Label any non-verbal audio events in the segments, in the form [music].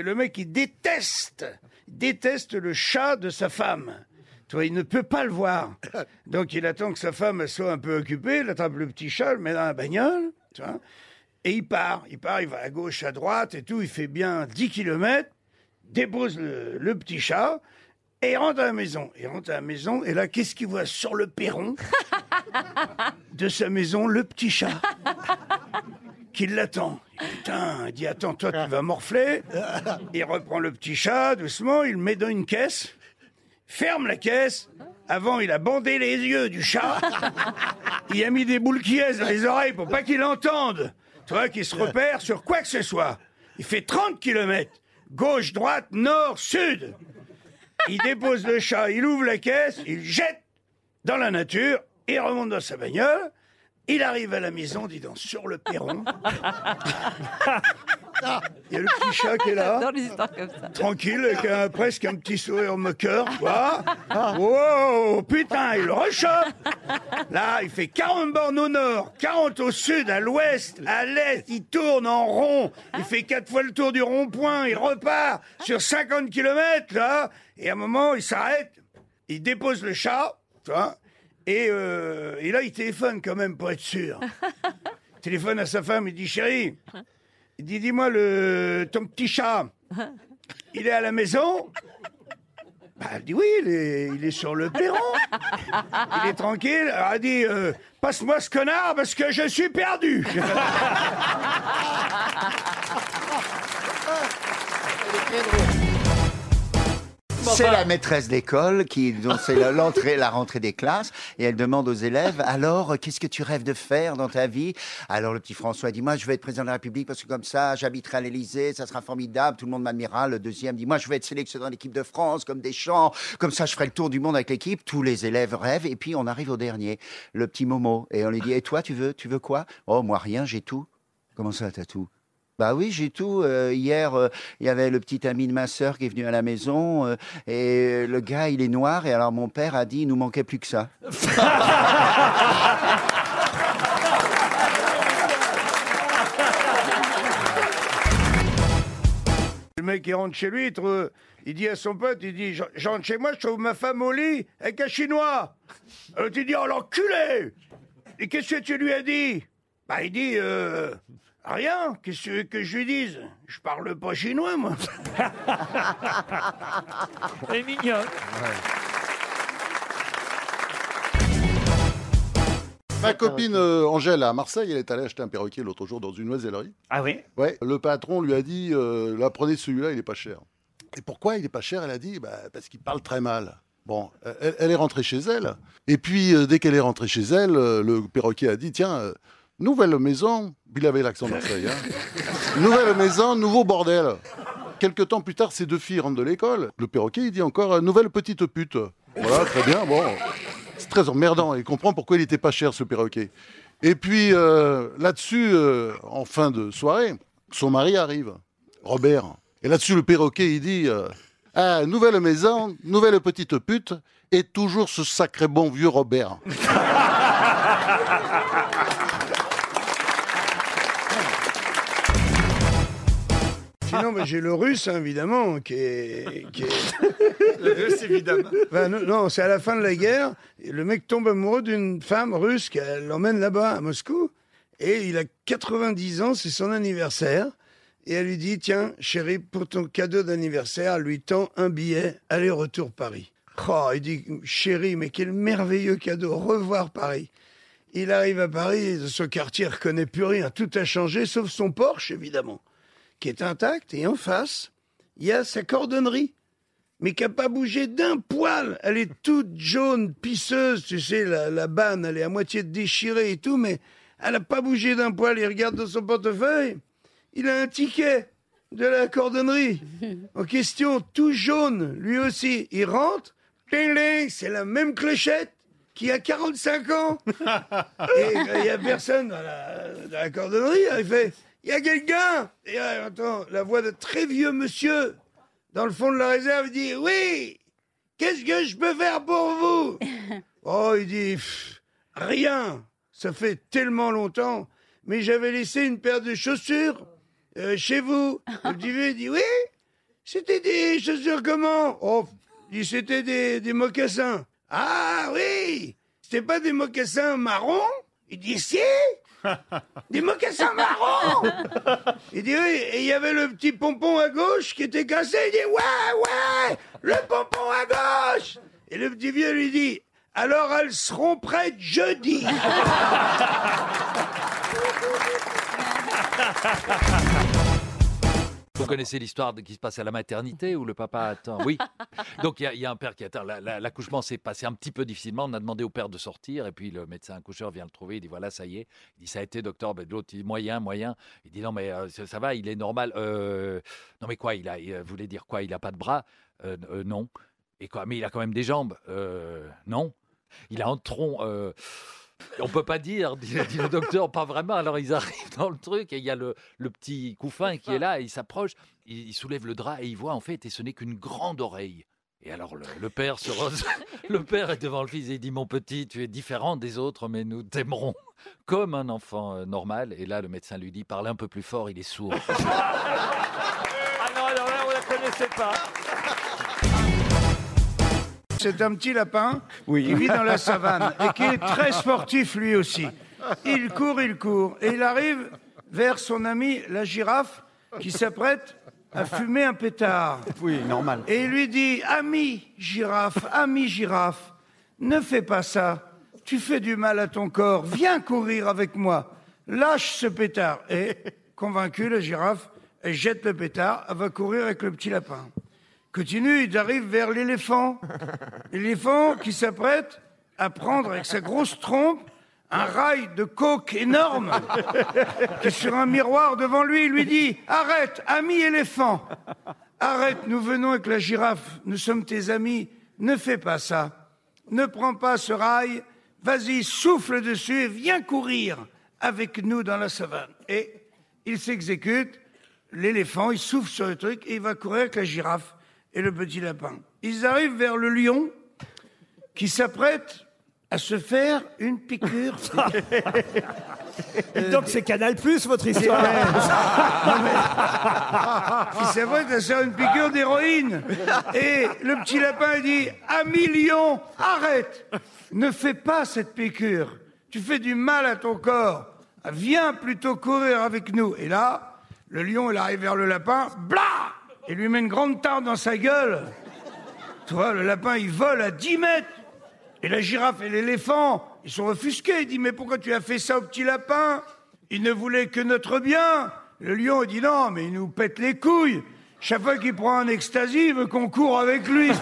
c'est le mec qui déteste, déteste le chat de sa femme. Tu vois, il ne peut pas le voir. [laughs] Donc il attend que sa femme soit un peu occupée, il attrape le petit chat, le met dans la bagnole, tu vois, et il part. Il part, il va à gauche, à droite et tout, il fait bien 10 kilomètres, dépose le, le petit chat, et il rentre à la maison. Il rentre à la maison, et là, qu'est-ce qu'il voit sur le perron [laughs] de sa maison? Le petit chat qui l'attend. Putain, il dit attends, toi tu vas morfler. Il reprend le petit chat doucement, il le met dans une caisse, ferme la caisse. Avant, il a bandé les yeux du chat. [laughs] Il a mis des boules qui dans les oreilles pour pas qu'il entende. Tu vois, qu'il se repère sur quoi que ce soit. Il fait 30 kilomètres. Gauche, droite, nord, sud. Il dépose le chat, il ouvre la caisse, il jette dans la nature, il remonte dans sa bagnole. Il arrive à la maison, dis donc, sur le perron. [laughs] Il y a le petit chat qui est là, J'adore les histoires comme ça. tranquille, avec un- presque un petit sourire moqueur. Quoi Wow, putain, il rechoppe. Là, il fait 40 bornes au nord, 40 au sud, à l'ouest, à l'est. Il tourne en rond. Il fait quatre fois le tour du rond-point. Il repart sur 50 kilomètres, là. Et à un moment, il s'arrête. Il dépose le chat, tu vois. Et, euh, et là, il téléphone quand même pour être sûr. Il [laughs] téléphone à sa femme, il dit Chérie, il dit Dis-moi, le, ton petit chat, il est à la maison? Bah, Elle dit Oui, il est, il est sur le perron. Il est tranquille. Alors, elle dit euh, Passe-moi ce connard parce que je suis perdu. [laughs] [laughs] C'est la maîtresse d'école qui, dont c'est la- l'entrée, la rentrée des classes, et elle demande aux élèves alors, qu'est-ce que tu rêves de faire dans ta vie? Alors le petit François dit moi, je vais être président de la République parce que comme ça, j'habiterai à l'Élysée, ça sera formidable, tout le monde m'admirera. Le deuxième dit moi, je vais être sélectionné dans l'équipe de France comme des champs, comme ça, je ferai le tour du monde avec l'équipe. Tous les élèves rêvent, et puis on arrive au dernier, le petit Momo, et on lui dit et toi, tu veux, tu veux quoi Oh moi rien, j'ai tout. Comment ça, t'as tout? Bah oui, j'ai tout. Euh, hier, euh, il y avait le petit ami de ma sœur qui est venu à la maison euh, et le gars, il est noir et alors mon père a dit, il nous manquait plus que ça. [laughs] Le mec, il rentre chez lui, il, dit à son pote Il dit Je je rentre chez moi, je trouve ma femme au lit avec un chinois. Alors tu dis Oh l'enculé Et qu'est-ce que tu lui as dit? Bah, il dit euh, Rien, qu'est-ce que je lui dise? Je parle pas chinois, moi. [laughs] Elle est mignonne. Ma copine euh, Angèle à Marseille, elle est allée acheter un perroquet l'autre jour dans une oisellerie. Ah oui? Ouais, le patron lui a dit euh, là, prenez celui-là, il est pas cher. Et pourquoi il est pas cher? Elle a dit bah, parce qu'il parle très mal. Bon, euh, elle, elle est rentrée chez elle. Et puis, euh, dès qu'elle est rentrée chez elle, euh, le perroquet a dit tiens, euh, nouvelle maison. Il avait l'accent Marseille. hein. nouvelle maison, nouveau bordel. Quelque temps plus tard, ces deux filles rentrent de l'école. Le perroquet, il dit encore euh, nouvelle petite pute. Voilà, très bien. Bon, c'est très emmerdant. Il comprend pourquoi il n'était pas cher, ce perroquet. Et puis, euh, là-dessus, euh, en fin de soirée, son mari arrive, Robert. Et là-dessus, le perroquet, il dit Ah, nouvelle maison, nouvelle petite pute, et toujours ce sacré bon vieux Robert. [laughs] Sinon, bah, j'ai le russe, hein, évidemment, qui est. Qui est... [laughs] évidemment. Enfin, non, non, c'est à la fin de la guerre. Le mec tombe amoureux d'une femme russe qui l'emmène là-bas, à Moscou. Et il a 90 ans, c'est son anniversaire. Et elle lui dit Tiens, chérie, pour ton cadeau d'anniversaire, lui tend un billet aller-retour Paris. Oh, il dit Chérie, mais quel merveilleux cadeau, revoir Paris. Il arrive à Paris, ce quartier ne reconnaît plus rien, tout a changé, sauf son Porsche, évidemment, qui est intact. Et en face, il y a sa cordonnerie mais qui n'a pas bougé d'un poil. Elle est toute jaune, pisseuse, tu sais, la, la banne, elle est à moitié déchirée et tout, mais elle n'a pas bougé d'un poil. Il regarde dans son portefeuille, il a un ticket de la cordonnerie [laughs] en question, tout jaune, lui aussi. Il rentre, c'est la même clochette qui a 45 ans. [laughs] Et il n'y a personne dans la, dans la cordonnerie. Il fait, il y a quelqu'un. Et euh, attends, la voix de très vieux monsieur dans le fond de la réserve, il dit Oui, qu'est-ce que je peux faire pour vous [laughs] Oh, il dit Pff, Rien, ça fait tellement longtemps, mais j'avais laissé une paire de chaussures euh, chez vous. Le petit vieux, il dit Oui, C'était des chaussures comment Oh, il dit, c'était des, des mocassins. Ah oui C'était pas des mocassins marrons Il dit, si [laughs] Des mocassins marrons. [laughs] Il dit, oui, et il y avait le petit pompon à gauche qui était cassé. Il dit, ouais, ouais, le pompon à gauche. Et le petit vieux lui dit, alors elles seront prêtes jeudi [laughs] Vous connaissez l'histoire qui se passe à la maternité où le papa attend? Oui. Donc il y a- un père qui attend. La- la- L'accouchement s'est passé un petit peu difficilement. On a demandé au père de sortir et puis le médecin accoucheur vient le trouver. Il dit voilà, ça y est. Il dit ça a été, docteur. Ben, L'autre dit moyen, moyen. Il dit non, mais euh, ça, va, il est normal. Euh, non, mais quoi Il a, euh, voulait dire quoi? Il a pas de bras? Non. Et quoi? Mais il a quand même des jambes? Non. Il a un tronc. On peut pas dire, dit, le docteur, pas vraiment. Alors ils arrivent dans le truc et il y a le, le petit couffin qui est là, et il s'approche, il, soulève le drap et il voit en fait, et ce n'est qu'une grande oreille. Et alors le, père se rose, [laughs] le père est devant le fils et il dit mon petit, tu es différent des autres, mais nous t'aimerons comme un enfant euh, normal. Et là le médecin lui dit parlez un peu plus fort, il est sourd. Ah non, alors là, on la connaissait pas. C'est un petit lapin qui vit dans la savane et qui est très sportif lui aussi. Il court, il court et il arrive vers son ami la girafe qui s'apprête à fumer un pétard. Oui, normal. Et il lui dit Ami girafe, ami girafe, ne fais pas ça. Tu fais du mal à ton corps. Viens courir avec moi. Lâche ce pétard. Et, convaincu, la girafe, elle jette le pétard. Elle va courir avec le petit lapin. Continue, il arrive vers l'éléphant. [laughs] L'éléphant qui s'apprête à prendre avec sa grosse trompe un rail de coke énorme [laughs] qui sur un miroir devant lui. Il lui dit Arrête, ami éléphant. Arrête, nous venons avec la girafe. Nous sommes tes amis. Ne fais pas ça. Ne prends pas ce rail. Vas-y, souffle dessus et viens courir avec nous dans la savane. Et il s'exécute. L'éléphant, il souffle sur le truc et il va courir avec la girafe et le petit lapin. Ils arrivent vers le lion qui s'apprête à se faire une piqûre. [laughs] Donc c'est Canal Plus votre histoire. [laughs] qui s'apprête à se faire une piqûre d'héroïne. Et le petit lapin il dit Ami lion, arrête Ne fais pas cette piqûre. Tu fais du mal à ton corps. Viens plutôt courir avec nous. Et là, le lion, il arrive vers le lapin, blah Il lui met une grande tarte dans sa gueule. Tu vois, le lapin, il vole à 10 mètres. Et la girafe et l'éléphant, ils sont offusqués. Il dit, mais pourquoi tu as fait ça au petit lapin? Il ne voulait que notre bien. Le lion, il dit, non, mais il nous pète les couilles. Chaque fois qu'il prend un ecstasy, il veut qu'on court avec lui. [laughs]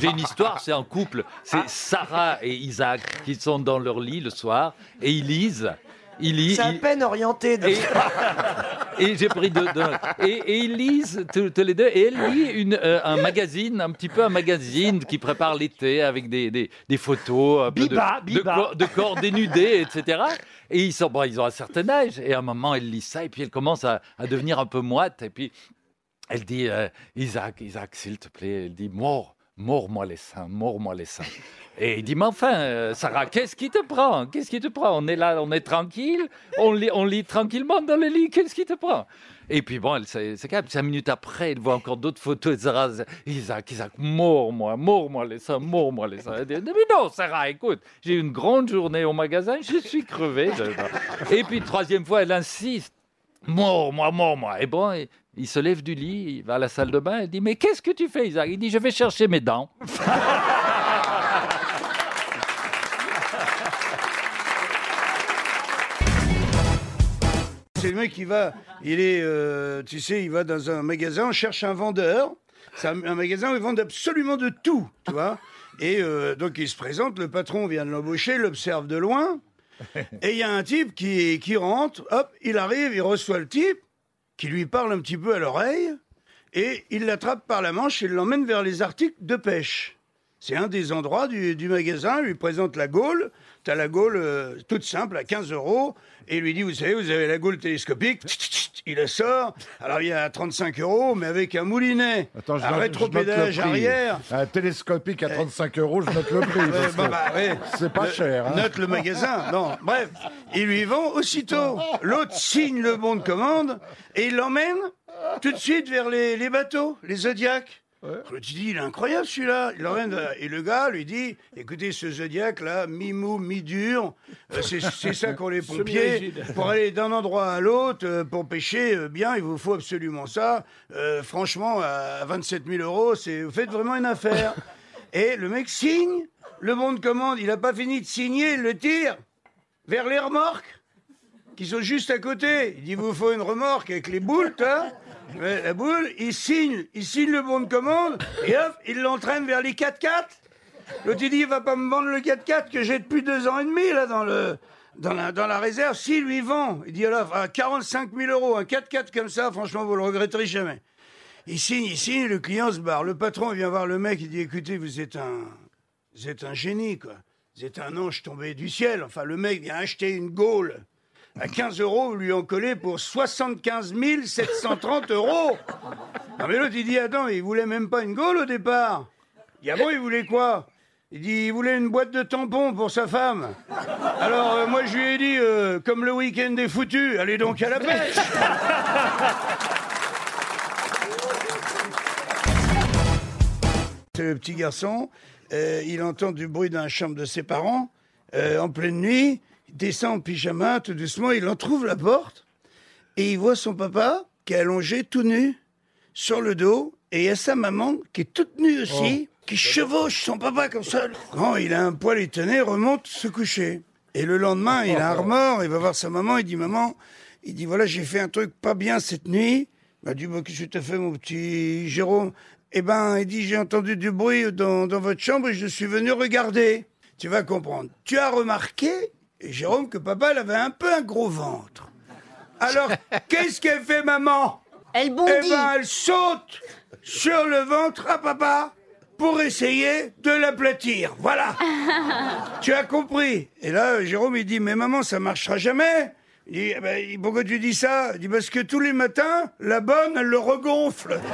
J'ai une histoire, c'est un couple, c'est Sarah et Isaac qui sont dans leur lit le soir et ils lisent. Ils lisent. C'est à peine orienté. de- Et, j'ai pris deux, deux- et, et ils lisent tous, tous les deux. Et elle lit une, euh, un magazine, un petit peu un magazine qui prépare l'été avec des, des, des photos un peu de- Biba, de, Biba. corps, de corps dénudés, etc. Et ils, sont, bon, ils ont un certain âge. Et à un moment, elle lit ça et puis elle commence à, à devenir un peu moite. Et puis elle dit euh, Isaac, Isaac, s'il te plaît. Elle dit Mors, mords-moi les seins, mords-moi les seins. Et il dit, mais enfin, euh, Sarah, qu'est-ce qui te prend? Qu'est-ce qui te prend? On est là, on est tranquille, on lit, on lit tranquillement dans le lit, qu'est-ce qui te prend? Et puis bon, c'est calme. Cinq minutes après, elle voit encore d'autres photos de Sarah. Isaac, Isaac, mords-moi, mords-moi les seins, mords-moi les seins. Elle dit, mais non, Sarah, écoute, j'ai eu une grande journée au magasin, je suis crevé. Et puis, troisième fois, elle insiste. Mords-moi, mords-moi. Et bon, il- se lève du lit, il va à la salle de bain, il dit, mais qu'est-ce que tu fais, Isaac? Il dit, je vais chercher mes dents. [laughs] C'est le mec qui va, il est, euh, tu sais, il va dans un magasin, cherche un vendeur. C'est un, un magasin où ils vendent absolument de tout, tu vois. Et euh, donc il se présente, le patron vient de l'embaucher, l'observe de loin. Et il y a un type qui, rentre, hop, il arrive, il reçoit le type, qui lui parle un petit peu à l'oreille, et il l'attrape par la manche et l'emmène vers les articles de pêche. C'est un des endroits du, du magasin. Il lui présente la Gaule. T'as la Gaule euh, toute simple à 15 euros. Et il lui dit, vous savez, vous avez la Gaule télescopique. Il la sort. Alors il y a 35 euros, mais avec un moulinet. Attends, je un prix. arrière. Un télescopique à 35 euros, je note le prix. Bah, bah, ouais. C'est pas Le- cher. hein. Note le magasin. Non, bref. Il lui vend aussitôt. L'autre signe le bon de commande et il l'emmène tout de suite vers les, les bateaux, les Zodiacs. Je te dis, il est incroyable celui-là. Et le gars lui dit écoutez, ce Zodiac là, mi-mou, mi-dur, euh, c'est ça qu'ont les [laughs] pompiers. Pour aller d'un endroit à l'autre, euh, pour pêcher euh, bien, il vous faut absolument ça. Euh, franchement, à 27 000 euros, vous faites vraiment une affaire. [laughs] Et le mec signe le bon de commande. Il n'a pas fini de signer, il le tire vers les remorques qui sont juste à côté. Il dit, vous faut une remorque avec les boules, toi. La boule, il signe, il signe le bon de commande, et hop, il l'entraîne vers les 4x4. L'autre, il dit, il va pas me vendre le 4x4 que j'ai depuis deux ans et demi, là, dans le... Dans la, dans la réserve, si lui vend, il dit alors à 45 000 euros, un 4x4 comme ça, franchement, vous le regretterez jamais. Il signe, il signe, le client se barre. Le patron vient voir le mec, il dit écoutez, vous êtes un, vous êtes un génie, quoi. Vous êtes un ange tombé du ciel. Enfin, le mec vient acheter une gaule à 15 euros, vous lui en collez pour 75 730 euros. Non, mais l'autre, il dit attends, il voulait même pas une gaule au départ. Il dit bon, il voulait quoi? Il dit il voulait une boîte de tampons pour sa femme. Alors, euh, moi, je lui ai dit euh, comme le week-end est foutu, allez donc à la pêche. Le petit garçon, euh, il entend du bruit dans la chambre de ses parents, en pleine nuit, descend en pyjama, tout doucement, il en trouve la porte, et il voit son papa qui est allongé tout nu sur le dos, et il y a sa maman qui est toute nue aussi, qui chevauche son papa comme ça. Quand il a un poil étonné, remonte se coucher. Et le lendemain, il a un remords, il va voir sa maman, il dit Maman, il dit Voilà, j'ai fait un truc pas bien cette nuit. Il m'a dit bah, Qu'est-ce que tu as fait, mon petit Jérôme? Eh ben, il dit J'ai entendu du bruit dans, dans votre chambre et je suis venu regarder. Tu vas comprendre. Tu as remarqué, et Jérôme, que papa, il avait un peu un gros ventre. Alors, [laughs] qu'est-ce qu'elle fait, maman? Elle eh bondit. ben, elle saute sur le ventre à papa pour essayer de l'aplatir. Voilà. [laughs] tu as compris. Et là, Jérôme, il dit, mais maman, ça marchera jamais. Il dit, Eh ben, pourquoi tu dis ça? Il dit, parce que tous les matins, la bonne, elle le regonfle. [laughs]